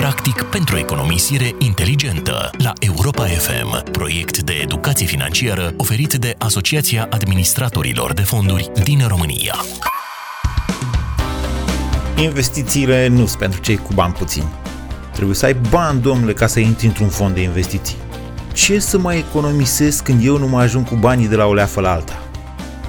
practic pentru economisire inteligentă la Europa FM, proiect de educație financiară oferit de Asociația Administratorilor de Fonduri din România. Investițiile nu sunt pentru cei cu bani puțini. Trebuie să ai bani, domnule, ca să intri într-un fond de investiții. Ce să mai economisesc când eu nu mă ajung cu banii de la o leafă la alta?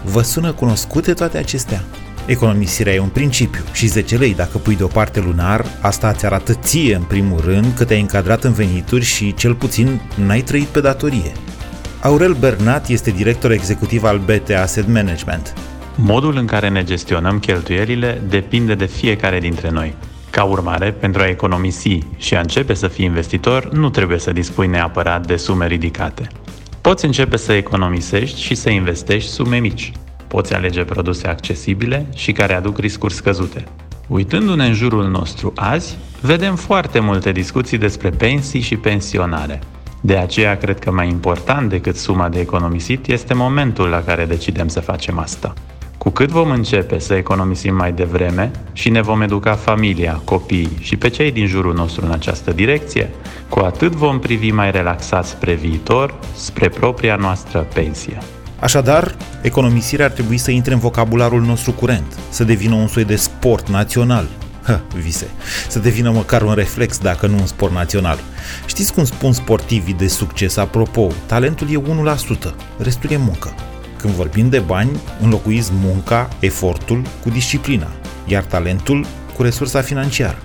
Vă sună cunoscute toate acestea? Economisirea e un principiu și 10 lei dacă pui deoparte lunar, asta îți arată ție în primul rând că te-ai încadrat în venituri și cel puțin n-ai trăit pe datorie. Aurel Bernat este director executiv al BT Asset Management. Modul în care ne gestionăm cheltuielile depinde de fiecare dintre noi. Ca urmare, pentru a economisi și a începe să fii investitor, nu trebuie să dispui neapărat de sume ridicate. Poți începe să economisești și să investești sume mici. Poți alege produse accesibile și care aduc riscuri scăzute. Uitându-ne în jurul nostru azi, vedem foarte multe discuții despre pensii și pensionare. De aceea cred că mai important decât suma de economisit este momentul la care decidem să facem asta. Cu cât vom începe să economisim mai devreme și ne vom educa familia, copiii și pe cei din jurul nostru în această direcție, cu atât vom privi mai relaxați spre viitor, spre propria noastră pensie. Așadar, economisirea ar trebui să intre în vocabularul nostru curent, să devină un soi de sport național. Hă, vise. Să devină măcar un reflex, dacă nu un sport național. Știți cum spun sportivii de succes? Apropo, talentul e 1%, restul e muncă. Când vorbim de bani, înlocuiți munca, efortul cu disciplina, iar talentul cu resursa financiară.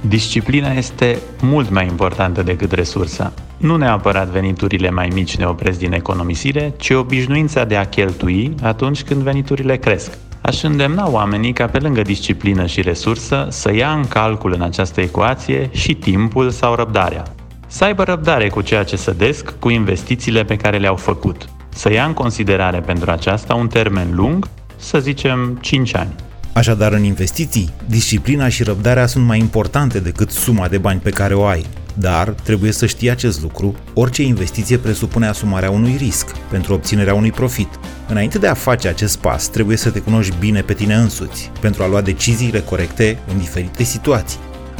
Disciplina este mult mai importantă decât resursa. Nu neapărat veniturile mai mici ne opresc din economisire, ci obișnuința de a cheltui atunci când veniturile cresc. Aș îndemna oamenii ca pe lângă disciplină și resursă să ia în calcul în această ecuație și timpul sau răbdarea. Să aibă răbdare cu ceea ce sădesc, cu investițiile pe care le-au făcut. Să ia în considerare pentru aceasta un termen lung, să zicem 5 ani. Așadar, în investiții, disciplina și răbdarea sunt mai importante decât suma de bani pe care o ai. Dar trebuie să știi acest lucru, orice investiție presupune asumarea unui risc pentru obținerea unui profit. Înainte de a face acest pas, trebuie să te cunoști bine pe tine însuți, pentru a lua deciziile corecte în diferite situații.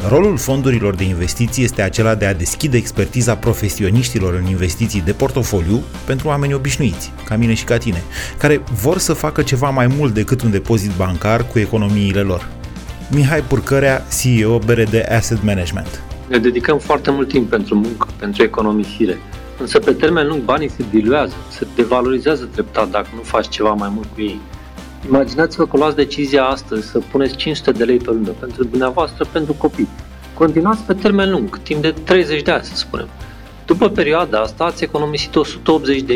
Rolul fondurilor de investiții este acela de a deschide expertiza profesioniștilor în investiții de portofoliu pentru oameni obișnuiți, ca mine și ca tine, care vor să facă ceva mai mult decât un depozit bancar cu economiile lor. Mihai Purcărea, CEO BRD Asset Management. Ne dedicăm foarte mult timp pentru muncă, pentru economisire, însă pe termen lung banii se diluează, se devalorizează treptat dacă nu faci ceva mai mult cu ei. Imaginați-vă că luați decizia astăzi să puneți 500 de lei pe lună pentru dumneavoastră, pentru copii. Continuați pe termen lung, timp de 30 de ani, să spunem. După perioada asta ați economisit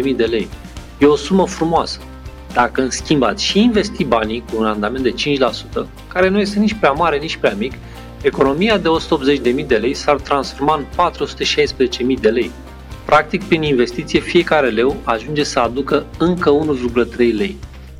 180.000 de lei. E o sumă frumoasă. Dacă în schimb ați și investi banii cu un randament de 5%, care nu este nici prea mare, nici prea mic, economia de 180.000 de lei s-ar transforma în 416.000 de lei. Practic, prin investiție, fiecare leu ajunge să aducă încă 1,3 lei.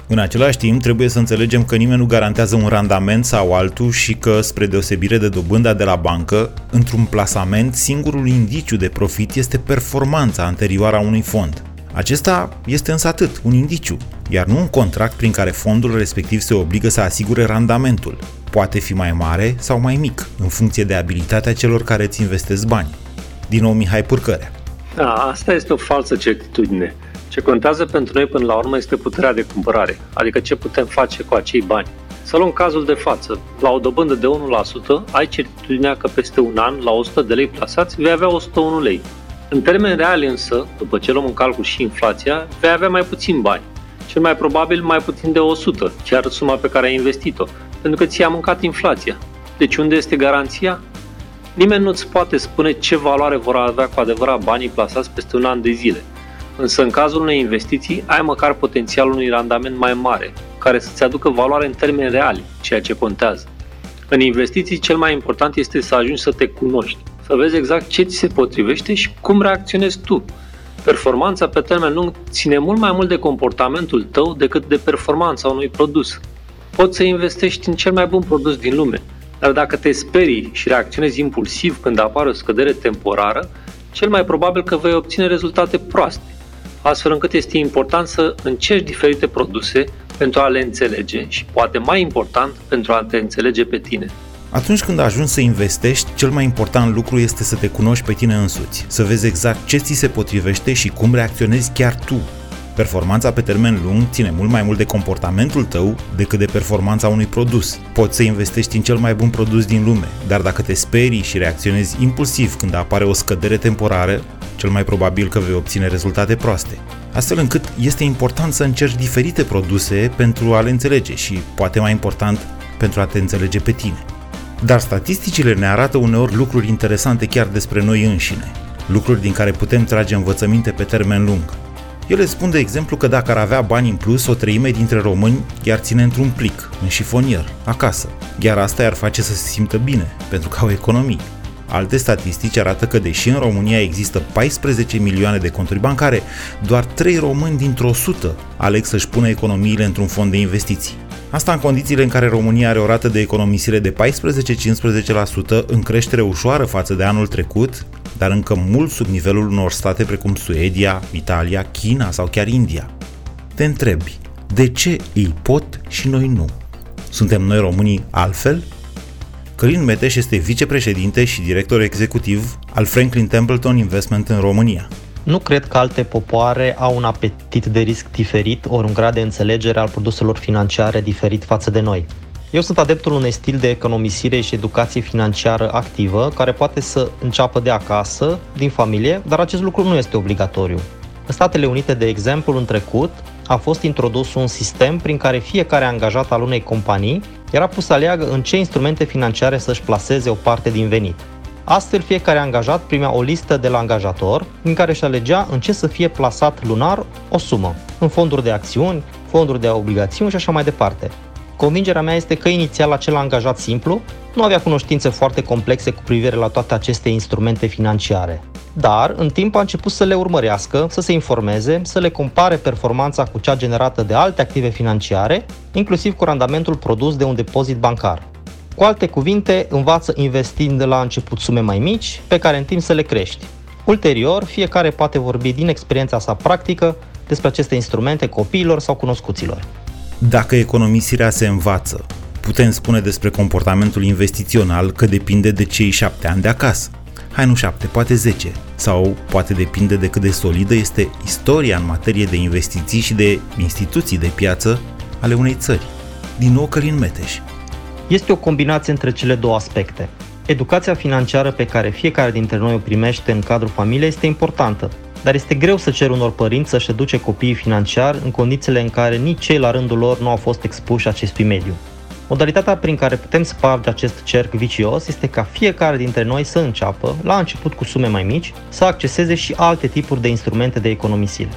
În același timp, trebuie să înțelegem că nimeni nu garantează un randament sau altul și că, spre deosebire de dobânda de la bancă, într-un plasament, singurul indiciu de profit este performanța anterioară a unui fond. Acesta este însă atât, un indiciu, iar nu un contract prin care fondul respectiv se obligă să asigure randamentul. Poate fi mai mare sau mai mic, în funcție de abilitatea celor care îți investesc bani. Din nou Mihai Purcărea. Da, asta este o falsă certitudine. Ce contează pentru noi până la urmă este puterea de cumpărare, adică ce putem face cu acei bani. Să luăm cazul de față. La o dobândă de 1%, ai certitudinea că peste un an, la 100 de lei plasați, vei avea 101 lei. În termeni reali însă, după ce luăm în calcul și inflația, vei avea mai puțin bani. Cel mai probabil mai puțin de 100, chiar suma pe care ai investit-o, pentru că ți-a mâncat inflația. Deci unde este garanția? Nimeni nu-ți poate spune ce valoare vor avea cu adevărat banii plasați peste un an de zile. Însă în cazul unei investiții ai măcar potențialul unui randament mai mare, care să-ți aducă valoare în termeni reali, ceea ce contează. În investiții cel mai important este să ajungi să te cunoști, să vezi exact ce ți se potrivește și cum reacționezi tu. Performanța pe termen lung ține mult mai mult de comportamentul tău decât de performanța unui produs. Poți să investești în cel mai bun produs din lume, dar dacă te sperii și reacționezi impulsiv când apare o scădere temporară, cel mai probabil că vei obține rezultate proaste astfel încât este important să încerci diferite produse pentru a le înțelege și, poate mai important, pentru a te înțelege pe tine. Atunci când ajungi să investești, cel mai important lucru este să te cunoști pe tine însuți, să vezi exact ce ți se potrivește și cum reacționezi chiar tu. Performanța pe termen lung ține mult mai mult de comportamentul tău decât de performanța unui produs. Poți să investești în cel mai bun produs din lume, dar dacă te sperii și reacționezi impulsiv când apare o scădere temporară, cel mai probabil că vei obține rezultate proaste. Astfel încât este important să încerci diferite produse pentru a le înțelege și, poate mai important, pentru a te înțelege pe tine. Dar statisticile ne arată uneori lucruri interesante chiar despre noi înșine, lucruri din care putem trage învățăminte pe termen lung. Ele spun, de exemplu, că dacă ar avea bani în plus, o treime dintre români i-ar ține într-un plic, în șifonier, acasă. Iar asta i-ar face să se simtă bine, pentru că au economii. Alte statistici arată că deși în România există 14 milioane de conturi bancare, doar 3 români dintr-o 100 aleg să-și pună economiile într-un fond de investiții. Asta în condițiile în care România are o rată de economisire de 14-15% în creștere ușoară față de anul trecut, dar încă mult sub nivelul unor state precum Suedia, Italia, China sau chiar India. Te întrebi, de ce ei pot și noi nu? Suntem noi românii altfel? Călin Meteș este vicepreședinte și director executiv al Franklin Templeton Investment în România. Nu cred că alte popoare au un apetit de risc diferit ori un grad de înțelegere al produselor financiare diferit față de noi. Eu sunt adeptul unui stil de economisire și educație financiară activă, care poate să înceapă de acasă, din familie, dar acest lucru nu este obligatoriu. În Statele Unite, de exemplu, în trecut, a fost introdus un sistem prin care fiecare angajat al unei companii era pus să aleagă în ce instrumente financiare să-și placeze o parte din venit. Astfel, fiecare angajat primea o listă de la angajator în care își alegea în ce să fie plasat lunar o sumă, în fonduri de acțiuni, fonduri de obligațiuni și așa mai departe. Convingerea mea este că inițial acel angajat simplu nu avea cunoștințe foarte complexe cu privire la toate aceste instrumente financiare. Dar, în timp a început să le urmărească, să se informeze, să le compare performanța cu cea generată de alte active financiare, inclusiv cu randamentul produs de un depozit bancar. Cu alte cuvinte, învață investind de la început sume mai mici, pe care în timp să le crești. Ulterior, fiecare poate vorbi din experiența sa practică despre aceste instrumente copiilor sau cunoscuților. Dacă economisirea se învață, putem spune despre comportamentul investițional că depinde de cei șapte ani de acasă. Hai nu șapte, poate zece. Sau poate depinde de cât de solidă este istoria în materie de investiții și de instituții de piață ale unei țări. Din nou Călin Meteș. Este o combinație între cele două aspecte. Educația financiară pe care fiecare dintre noi o primește în cadrul familiei este importantă, dar este greu să cer unor părinți să-și educe copiii financiar în condițiile în care nici cei la rândul lor nu au fost expuși acestui mediu. Modalitatea prin care putem sparge acest cerc vicios este ca fiecare dintre noi să înceapă, la început cu sume mai mici, să acceseze și alte tipuri de instrumente de economisire.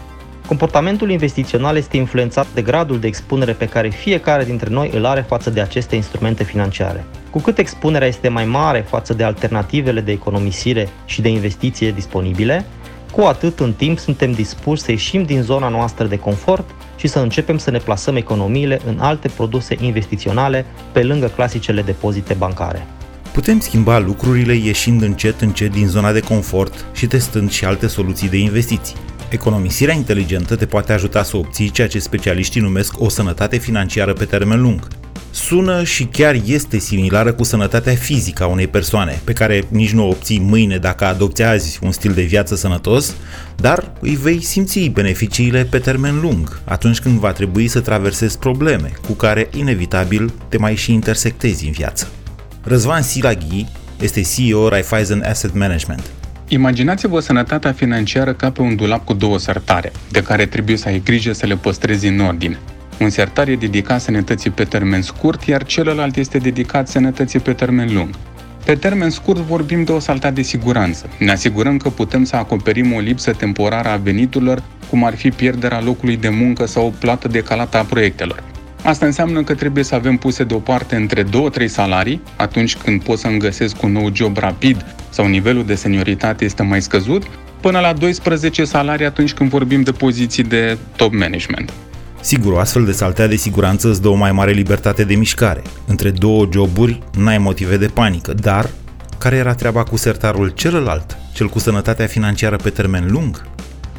Comportamentul investițional este influențat de gradul de expunere pe care fiecare dintre noi îl are față de aceste instrumente financiare. Cu cât expunerea este mai mare față de alternativele de economisire și de investiție disponibile, cu atât în timp suntem dispuși să ieșim din zona noastră de confort și să începem să ne plasăm economiile în alte produse investiționale pe lângă clasicele depozite bancare. Putem schimba lucrurile ieșind încet încet din zona de confort și testând și alte soluții de investiții. Economisirea inteligentă te poate ajuta să obții ceea ce specialiștii numesc o sănătate financiară pe termen lung. Sună și chiar este similară cu sănătatea fizică a unei persoane, pe care nici nu o obții mâine dacă adopți azi un stil de viață sănătos, dar îi vei simți beneficiile pe termen lung, atunci când va trebui să traversezi probleme cu care inevitabil te mai și intersectezi în viață. Răzvan Silaghi este CEO Raiffeisen Asset Management, Imaginați-vă sănătatea financiară ca pe un dulap cu două sertare, de care trebuie să ai grijă să le păstrezi în ordine. Un sertar e dedicat sănătății pe termen scurt, iar celălalt este dedicat sănătății pe termen lung. Pe termen scurt vorbim de o saltat de siguranță. Ne asigurăm că putem să acoperim o lipsă temporară a veniturilor, cum ar fi pierderea locului de muncă sau o plată decalată a proiectelor. Asta înseamnă că trebuie să avem puse deoparte între 2-3 salarii, atunci când pot să-mi găsesc un nou job rapid sau nivelul de senioritate este mai scăzut, până la 12 salarii atunci când vorbim de poziții de top management. Sigur, o astfel de saltea de siguranță îți dă o mai mare libertate de mișcare. Între două joburi n-ai motive de panică, dar care era treaba cu sertarul celălalt, cel cu sănătatea financiară pe termen lung?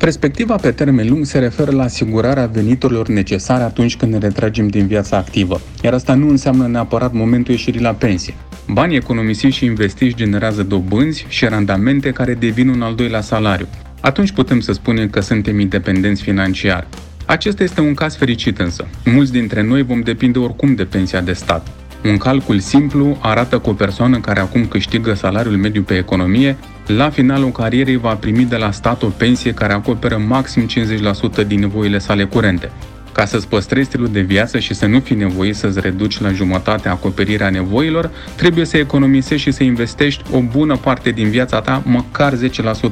Perspectiva pe termen lung se referă la asigurarea veniturilor necesare atunci când ne retragem din viața activă, iar asta nu înseamnă neapărat momentul ieșirii la pensie. Banii economisiți și investiți generează dobânzi și randamente care devin un al doilea salariu. Atunci putem să spunem că suntem independenți financiar. Acesta este un caz fericit însă. Mulți dintre noi vom depinde oricum de pensia de stat. Un calcul simplu arată că o persoană care acum câștigă salariul mediu pe economie, la finalul carierei va primi de la stat o pensie care acoperă maxim 50% din nevoile sale curente. Ca să-ți păstrezi stilul de viață și să nu fii nevoit să-ți reduci la jumătate acoperirea nevoilor, trebuie să economisești și să investești o bună parte din viața ta, măcar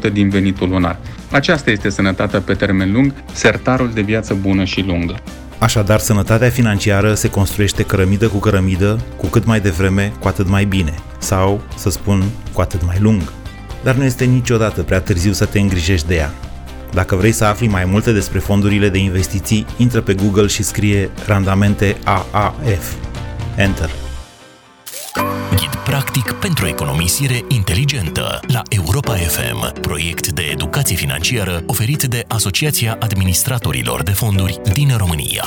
10% din venitul lunar. Aceasta este sănătatea pe termen lung, sertarul de viață bună și lungă. Așadar, sănătatea financiară se construiește cărămidă cu cărămidă, cu cât mai devreme, cu atât mai bine. Sau, să spun, cu atât mai lung. Dar nu este niciodată prea târziu să te îngrijești de ea. Dacă vrei să afli mai multe despre fondurile de investiții, intră pe Google și scrie randamente AAF. Enter. Ghid practic pentru economisire inteligentă la Europa FM, proiect de educație financiară oferit de Asociația Administratorilor de Fonduri din România.